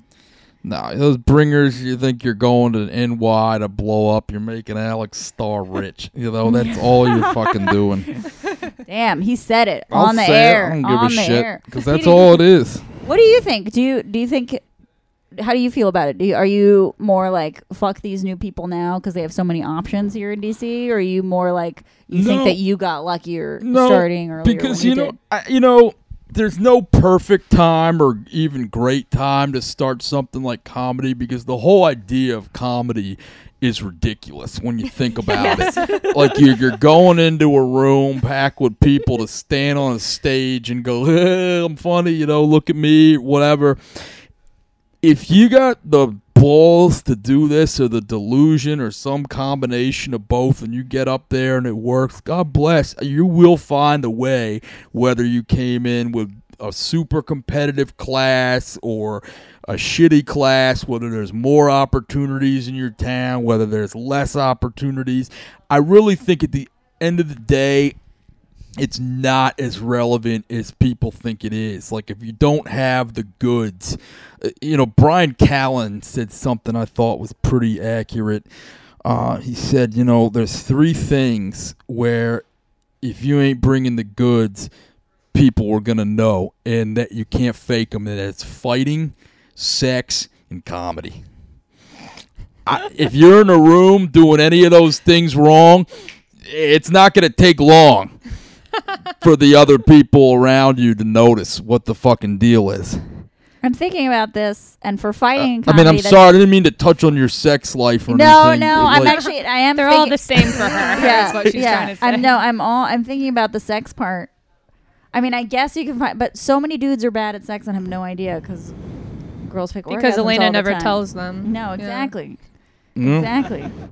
No, those bringers, you think you're going to NY to blow up. You're making Alex Star rich. You know, that's all you're fucking doing. Damn, he said it I'll on the say it. air. I don't give on a the shit. air. Because that's all it is. What do you think? Do you do you think? How do you feel about it? Do you, are you more like fuck these new people now because they have so many options here in DC, or are you more like you think that you got luckier No, starting earlier? because when you you, know. I, you know, there's no perfect time or even great time to start something like comedy because the whole idea of comedy is ridiculous when you think about it. Like you're, you're going into a room packed with people to stand on a stage and go, "I'm funny," you know, look at me, whatever. If you got the balls to do this or the delusion or some combination of both and you get up there and it works, God bless. You will find a way whether you came in with a super competitive class or a shitty class, whether there's more opportunities in your town, whether there's less opportunities. I really think at the end of the day, it's not as relevant as people think it is. Like if you don't have the goods, uh, you know, Bryan Callen said something I thought was pretty accurate. Uh, he said, you know, there's three things where if you ain't bringing the goods, people are gonna know, and that you can't fake them. And it's fighting, sex, and comedy. I, if you're in a room doing any of those things wrong, it's not gonna take long for the other people around you to notice what the fucking deal is. I'm thinking about this, and for fighting, Uh, I mean, I'm sorry, I didn't mean to touch on your sex life or No, anything. no, It, I'm like- actually, I am. They're all the same for her. yeah, is what she's yeah. trying to say. I'm no, I'm all. I'm thinking about the sex part. I mean, I guess you can find, but so many dudes are bad at sex and have no idea because girls fake because orgasms all Elena the never time. tells them. No, Yeah. exactly, Mm.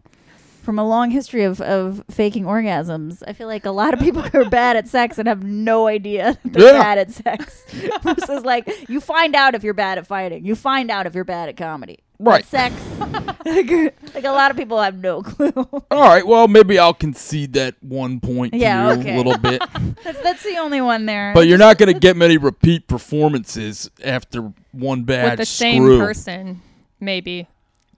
Exactly. From a long history of, of faking orgasms, I feel like a lot of people are bad at sex and have no idea they're Yeah. bad at sex. Versus, like, you find out if you're bad at fighting. You find out if you're bad at comedy. But Right. sex, like, like a lot of people have no clue. All right, well, maybe I'll concede that one point to Yeah, you okay. a little bit. that's, that's the only one there. but you're not going to get many repeat performances after one bad with the same person, maybe,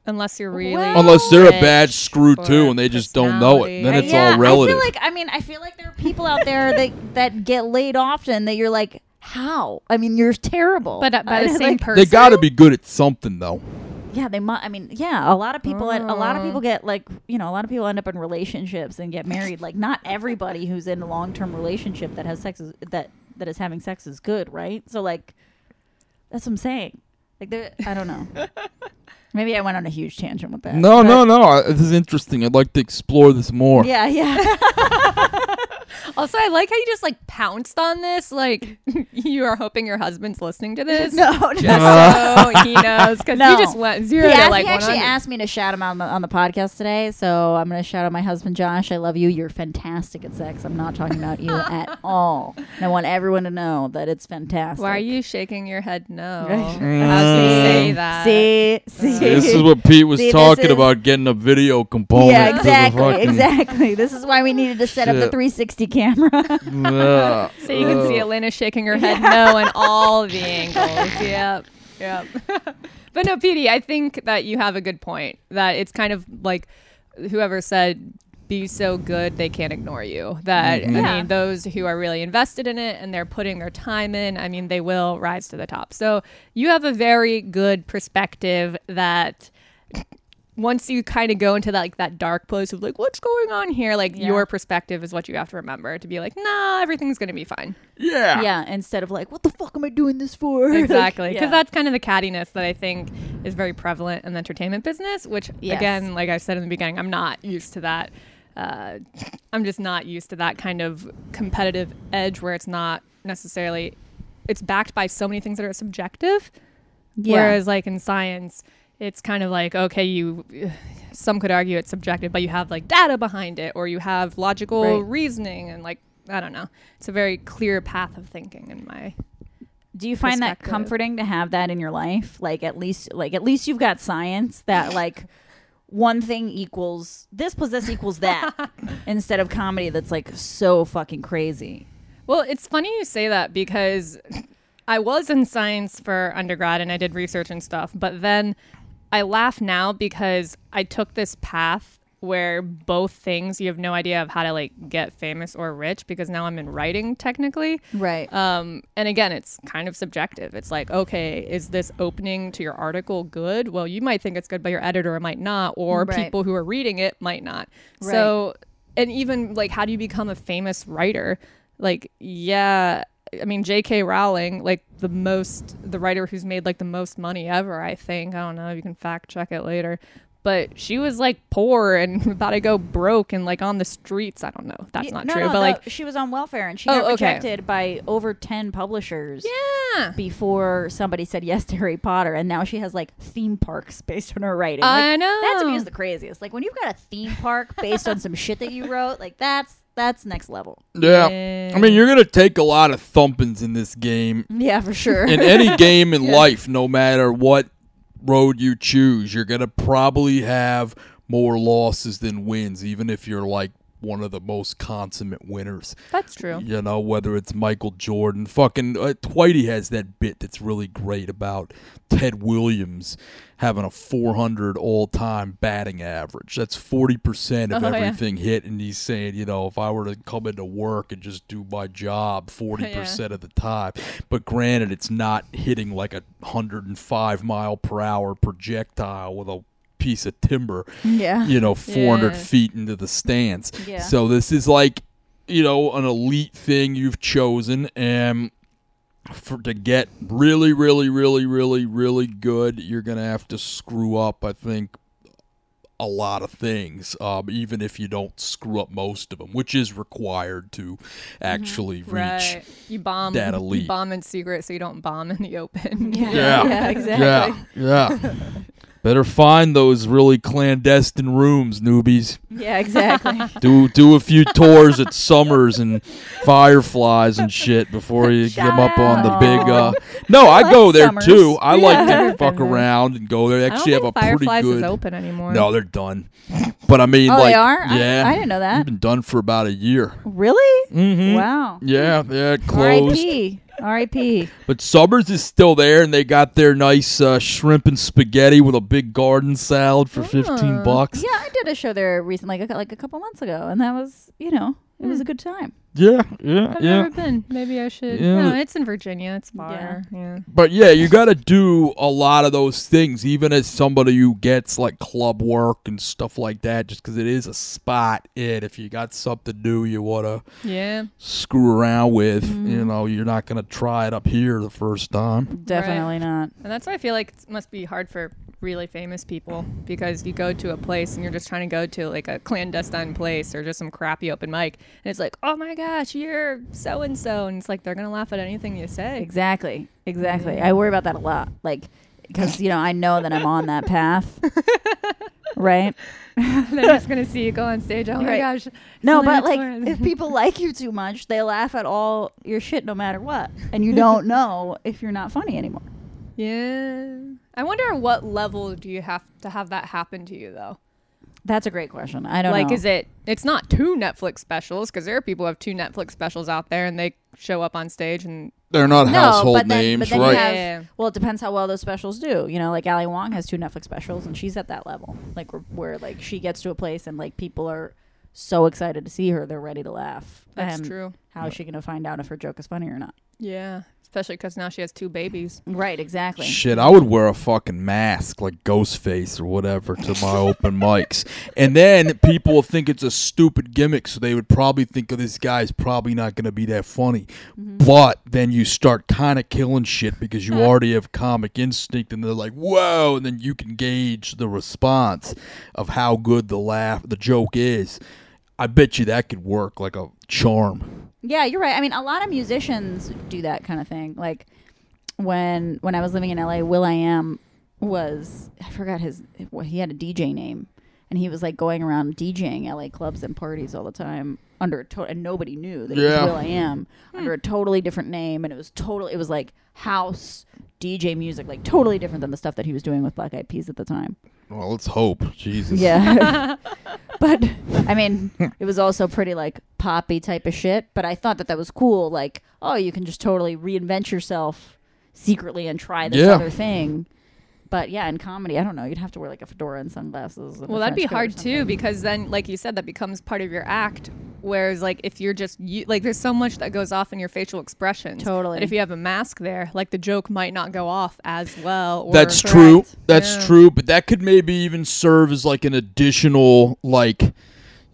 unless you're really Well- Unless they're a rich bad screw too and they just don't know it. Then Uh, it's yeah, all relative. I feel like I mean I feel like there are people out there that that get laid often that you're like how I mean you're terrible. but uh, by the same like, person. they got to be good at something though. Yeah, they might. I mean, yeah, a lot of people. a lot of Oh. people get like you know a lot of people end up in relationships and get married. Like not everybody who's in a long term relationship that has sex is, that that is having sex is good, right? So like that's what I'm saying. Like there, I don't know. Maybe I went on a huge tangent with that. No, no, no. I- This is interesting. I'd like to explore this more. Yeah, yeah. Also, I like how you just like pounced on this. Like you are hoping your husband's listening to this. no, no. Just so he knows because No. you just went He, zero to like he actually 100. asked me to shout him out on the, on the podcast today, so I'm going to shout out my husband Josh. I love you. You're fantastic at sex. I'm not talking about you at all. And I want everyone to know that it's fantastic. Why are you shaking your head no? Right. As we say that. See, see. Uh, this is what Pete was See, talking is- about getting a video component. yeah, to the exactly, fucking- exactly. This is why we needed to set up the Shit. 360 camera. So you can see Elena shaking her head no in all the angles. Yep. Yep. but no, Petey, I think that you have a good point. That it's kind of like whoever said be so good they can't ignore you. That. I mm-hmm. Yeah. mean those who are really invested in it and they're putting their time in, I mean they will rise to the top. So you have a very good perspective that once you kind of go into that, like that dark place of like what's going on here like Yeah. your perspective is what you have to remember to be like nah everything's gonna be fine yeah. yeah, instead of like, what the fuck am I doing this for? Exactly because yeah. that's kind of the cattiness that i think is very prevalent in the entertainment business which Yes. again like i said in the beginning i'm not used to that uh, i'm just not used to that kind of competitive edge where it's not necessarily it's backed by so many things that are subjective yeah. whereas like in science it's kind of like okay you some could argue it's subjective but you have like data behind it or you have logical Right. reasoning and like i don't know it's a very clear path of thinking in my Do you find that comforting to have that in your life? Like at least like at least you've got science that like one thing equals this plus this equals that instead of comedy that's like so fucking crazy. Well, it's funny you say that because I was in science for undergrad and I did research and stuff, but then I laugh now because I took this path where both things you have no idea of how to like get famous or rich because now I'm in writing technically. Right. Um, and again, it's kind of subjective. It's like, okay, is this opening to your article good? Well, you might think it's good, but your editor might not, or Right. people who are reading it might not. So, and even like, how do you become a famous writer? Like, yeah, I mean, J.K. Rowling, like the most, the writer who's made like the most money ever, I think. I don't know. You can fact check it later. But she was like poor and about to go broke and like on the streets. I don't know. That's Yeah, not no, true. no, but like, she was on welfare and she Oh, got okay. rejected by over 10 publishers yeah. before somebody said yes to Harry Potter and now she has like theme parks based on her writing. Like, I know. That to me is the craziest. Like when you've got a theme park based on some shit that you wrote, like that's that's next level. Yeah. I mean, you're going to take a lot of thumpings in this game. Yeah, for sure. In any game in Yeah. life, no matter what road you choose, you're going to probably have more losses than wins, even if you're like one of the most consummate winners. That's true. You know, whether it's Michael Jordan, fucking uh, Whitey has that bit that's really great about Ted Williams having a 400 all-time batting average. That's 40% of Oh, yeah. everything hit and he's saying, you know, if I were to come into work and just do my job 40% of the time. But granted, it's not hitting like a 105 mile per hour projectile with a piece of timber yeah. you know, 400 Yeah. feet into the stands. Yeah. So this is like, you know, an elite thing you've chosen, and for to get really, really, really, really, really good, you're gonna have to screw up. I think a lot of things, um, even if you don't screw up most of them, which is required to actually reach. Right. You bomb that elite. You bomb in secret so you don't bomb in the open. Yeah. Yeah. Yeah, exactly. Yeah, yeah. Better find those really clandestine rooms, newbies. Yeah, exactly. do do a few tours at Summers and Fireflies and shit before you get 'em up on the big. Uh, no, I, like go there Summers. too. I like to fuck around and go there. They I actually have a Fireflies pretty is good. open anymore. No, they're done. But I mean, oh, like, they are? Yeah, I, didn't know that. They've been done for about a year. Really? Mm-hmm. Wow. Yeah, yeah, closed. R.I.P. R.I.P. But Summers is still there, and they got their nice uh, shrimp and spaghetti with a big garden salad for fifteen Ah. bucks. Yeah, I did a show there recently, like a, like a couple months ago, and that was, you know, it was a good time. Yeah, yeah, I've yeah. never been. Maybe I should. Yeah. No, it's in Virginia. It's far. Yeah. But yeah, you got to do a lot of those things, even as somebody who gets like club work and stuff like that, just because it is a spot. It if you got something new you want to Yeah. screw around with, Mm-hmm. you know, you're not gonna try it up here the first time. Definitely not. And that's why I feel like it must be hard for really famous people because you go to a place and you're just trying to go to like a clandestine place or just some crappy open mic and it's like, oh my gosh, you're so and so, and it's like they're gonna laugh at anything you say. Exactly. Exactly. I worry about that a lot. Like, because, you know, I know that I'm on that path. right? they're just gonna see you go on stage. Oh my gosh. No, but like, if people like you too much, they laugh at all your shit no matter what. And you don't know if you're not funny anymore. yeah. I wonder what level do you have to have that happen to you though? That's a great question. I don't like know. is it it's not two netflix specials because there are people who have two netflix specials out there and they show up on stage and They're not no, household but then, names, but then right? you have, Yeah. well, it depends how well those specials do. You know, like Ali Wong has two Netflix specials, and she's at that level, like where, where like she gets to a place and like people are so excited to see her, they're ready to laugh. that's And true How is she going to find out if her joke is funny or not? yeah especially because now she has two babies Right, exactly. Shit, I would wear a fucking mask like Ghostface or whatever to my open mics. And then people will think it's a stupid gimmick, so they would probably think of this guy's probably not going to be that funny. Mm-hmm. But then you start kind of killing shit because you already have comic instinct, and they're like, whoa, and then you can gauge the response of how good the laugh, the joke is. I bet you that could work like a charm. Yeah, you're right. I mean, a lot of musicians do that kind of thing. Like when when I was living in LA, will.i.am was I forgot his well, he had a DJ name, and he was like going around DJing LA clubs and parties all the time under a to- and nobody knew that Yeah. it was will.i.am hmm. under a totally different name, and it was total. It was like house DJ music, like totally different than the stuff that he was doing with Black Eyed Peas at the time. Well, let's hope. Jesus. Yeah. but I mean, it was also pretty like poppy type of shit. But I thought that that was cool. Like, oh, you can just totally reinvent yourself secretly and try this Yeah. other thing. But yeah, in comedy, I don't know. You'd have to wear like a fedora and sunglasses. And well that'd be trench coat or hard too because then like you said that becomes part of your act whereas like if you're just you, like there's so much that goes off in your facial expressions Totally. that if you have a mask there like the joke might not go off as well or That's true. That's Yeah. true. But that could maybe even serve as like an additional, like,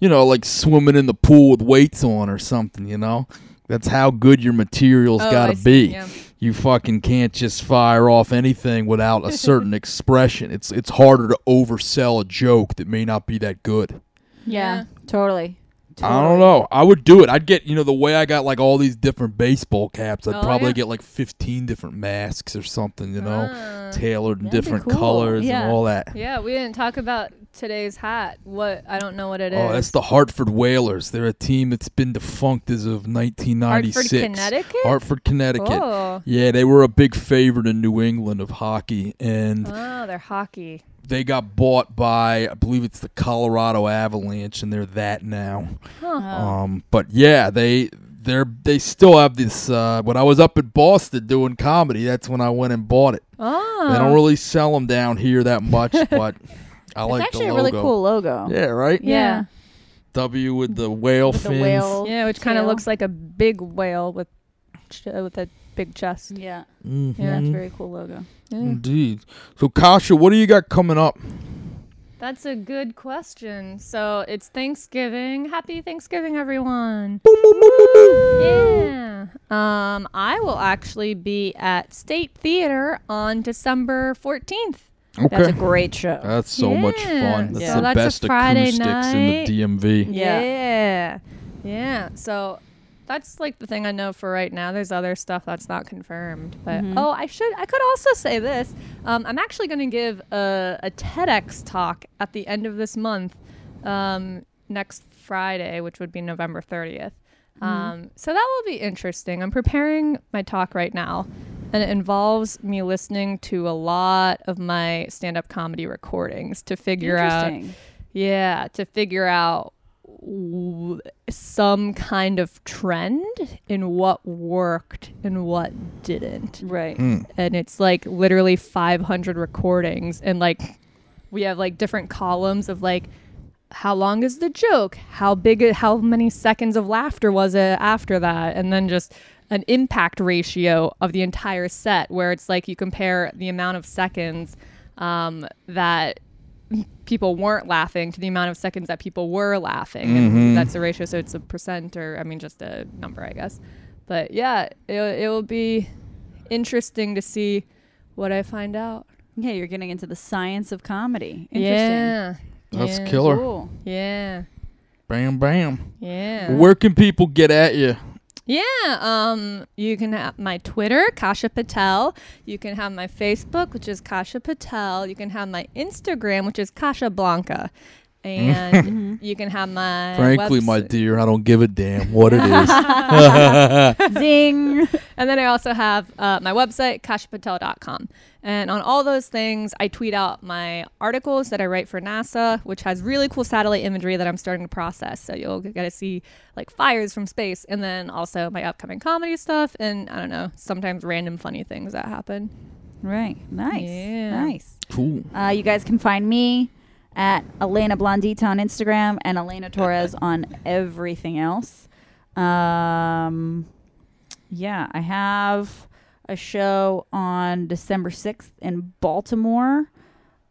you know, like swimming in the pool with weights on or something. You know, that's how good your material's Oh, got to be. Yeah. You fucking can't just fire off anything without a certain expression. It's it's harder to oversell a joke that may not be that good. Yeah, Yeah. totally. I don't know. I would do it. I'd get, you know, the way I got like all these different baseball caps, I'd Oh, probably yeah. get like 15 different masks or something, you know, Ah. tailored in different cool. colors Yeah. and all that. yeah we didn't talk about today's hat what i don't know what it is. Oh, that's the Hartford Whalers. They're a team that's been defunct as of 1996. hartford connecticut Hartford, Connecticut. oh. Yeah, they were a big favorite in New England of hockey, and oh they're hockey they got bought by, I believe it's the Colorado Avalanche, and they're that now. huh. Um, but yeah, they they're they still have this. Uh, when I was up in Boston doing comedy, that's when I went and bought it. oh They don't really sell them down here that much, but I like that. It's actually a really cool logo. Yeah, right. Yeah. W with the whale With the fins. whale. yeah which kind of looks like a big whale with uh, with a big chest Yeah. Mhm. Yeah, that's a very cool logo. yeah. Indeed. So, Kasha, what do you got coming up? That's a good question. So it's Thanksgiving. Happy Thanksgiving, everyone. Yeah. Um, I will actually be at State Theater on December 14th. Okay. That's a great show. That's so much fun. That's So the that's a best Friday acoustics in the DMV. Yeah. Yeah. Yeah. So that's like the thing I know for right now. There's other stuff that's not confirmed. But Mhm. oh, I should I could also say this. Um, I'm actually going to give a, a TEDx talk at the end of this month, um, next Friday, which would be November 30th. Um, so that will be interesting. I'm preparing my talk right now, and it involves me listening to a lot of my stand-up comedy recordings to figure out yeah, to figure out some kind of trend in what worked and what didn't. Right. Mm. And it's like literally 500 recordings and like we have like different columns of like how long is the joke? How big? How many seconds of laughter was it after that? And then just an impact ratio of the entire set, where it's like you compare the amount of seconds um, that people weren't laughing to the amount of seconds that people were laughing, Mhm. and that's the ratio. So it's a percent, or I mean, just a number, I guess. But yeah, it it will be interesting to see what I find out. Yeah, you're getting into the science of comedy. Interesting. Yeah. That's yeah. killer. Cool. Yeah. Bam, bam. Yeah. Where can people get at you? Yeah, um, you can have my Twitter, Kasha Patel. You can have my Facebook, which is Kasha Patel. You can have my Instagram, which is Kasha Blanca. And you can have my Frankly, my dear, I don't give a damn what it is. Zing. And then I also have uh, my website, kashapatel.com. And on all those things, I tweet out my articles that I write for NASA, which has really cool satellite imagery that I'm starting to process. So you'll get to see like fires from space, and then also my upcoming comedy stuff, and I don't know, sometimes random funny things that happen. Right. Nice. Yeah. Nice. cool. Uh, you guys can find me at Elena Blondita on Instagram and Elena Torres on everything else. Um, yeah, I have a show on December 6th in Baltimore.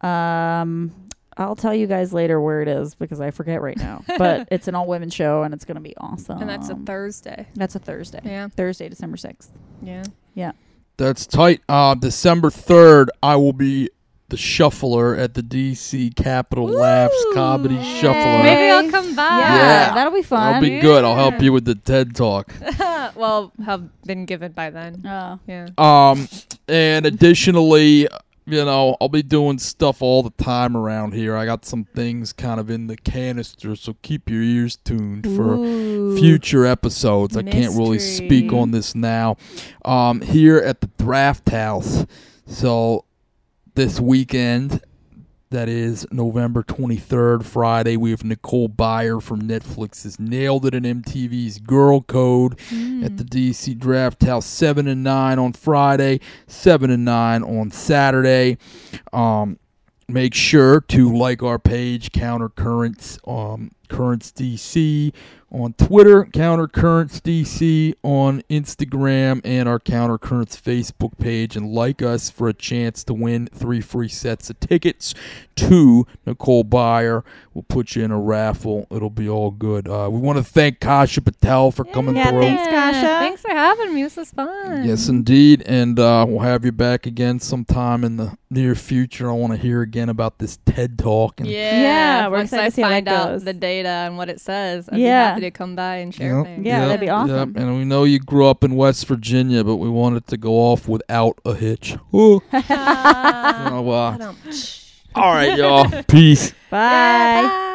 Um, I'll tell you guys later where it is because I forget right now. but it's an all women show and it's going to be awesome. and that's a Thursday. That's a Thursday. Yeah. Thursday, December 6th. Yeah. Yeah. That's tight. Uh, December 3rd, I will be the shuffler at the DC Capitol Laughs Comedy Yay. Shuffler. Maybe I'll come by. Yeah, Yeah. that'll be fun. I'll be good. I'll help you with the TED Talk. well, have been given by then. Oh. Yeah. Um, and additionally, you know, I'll be doing stuff all the time around here. I got some things kind of in the canister, so keep your ears tuned for Ooh. future episodes. I can't really speak on this now. Um, here at the Draft House. So this weekend, that is November 23rd, Friday, we have Nicole Byer from Netflix's Nailed It and MTV's Girl Code at the DC Draft House, 7 and 9 on Friday, 7 and 9 on Saturday. Um, make sure to like our page, Countercurrents, um, Currents DC on Twitter, Countercurrents DC on Instagram, and our Countercurrents Facebook page, and like us for a chance to win three free sets of tickets to Nicole Byer. We'll put you in a raffle. It'll be all good. Uh, we want to thank Kasha Patel for coming Yeah, through. thanks, Kasha. Thanks for having me. This was fun. Yes, indeed. And uh, we'll have you back again sometime in the near future. I want to hear again about this TED Talk. And Yeah, Yeah, we're excited to see how that find out the data and what it says, I'd Yeah. be happy to come by and share Yep, things. Yeah, yep, that'd be awesome. Yep. And we know you grew up in West Virginia, but we wanted to go off without a hitch. Ooh. Oh, uh, all right, y'all. Peace. Bye. Yeah, bye.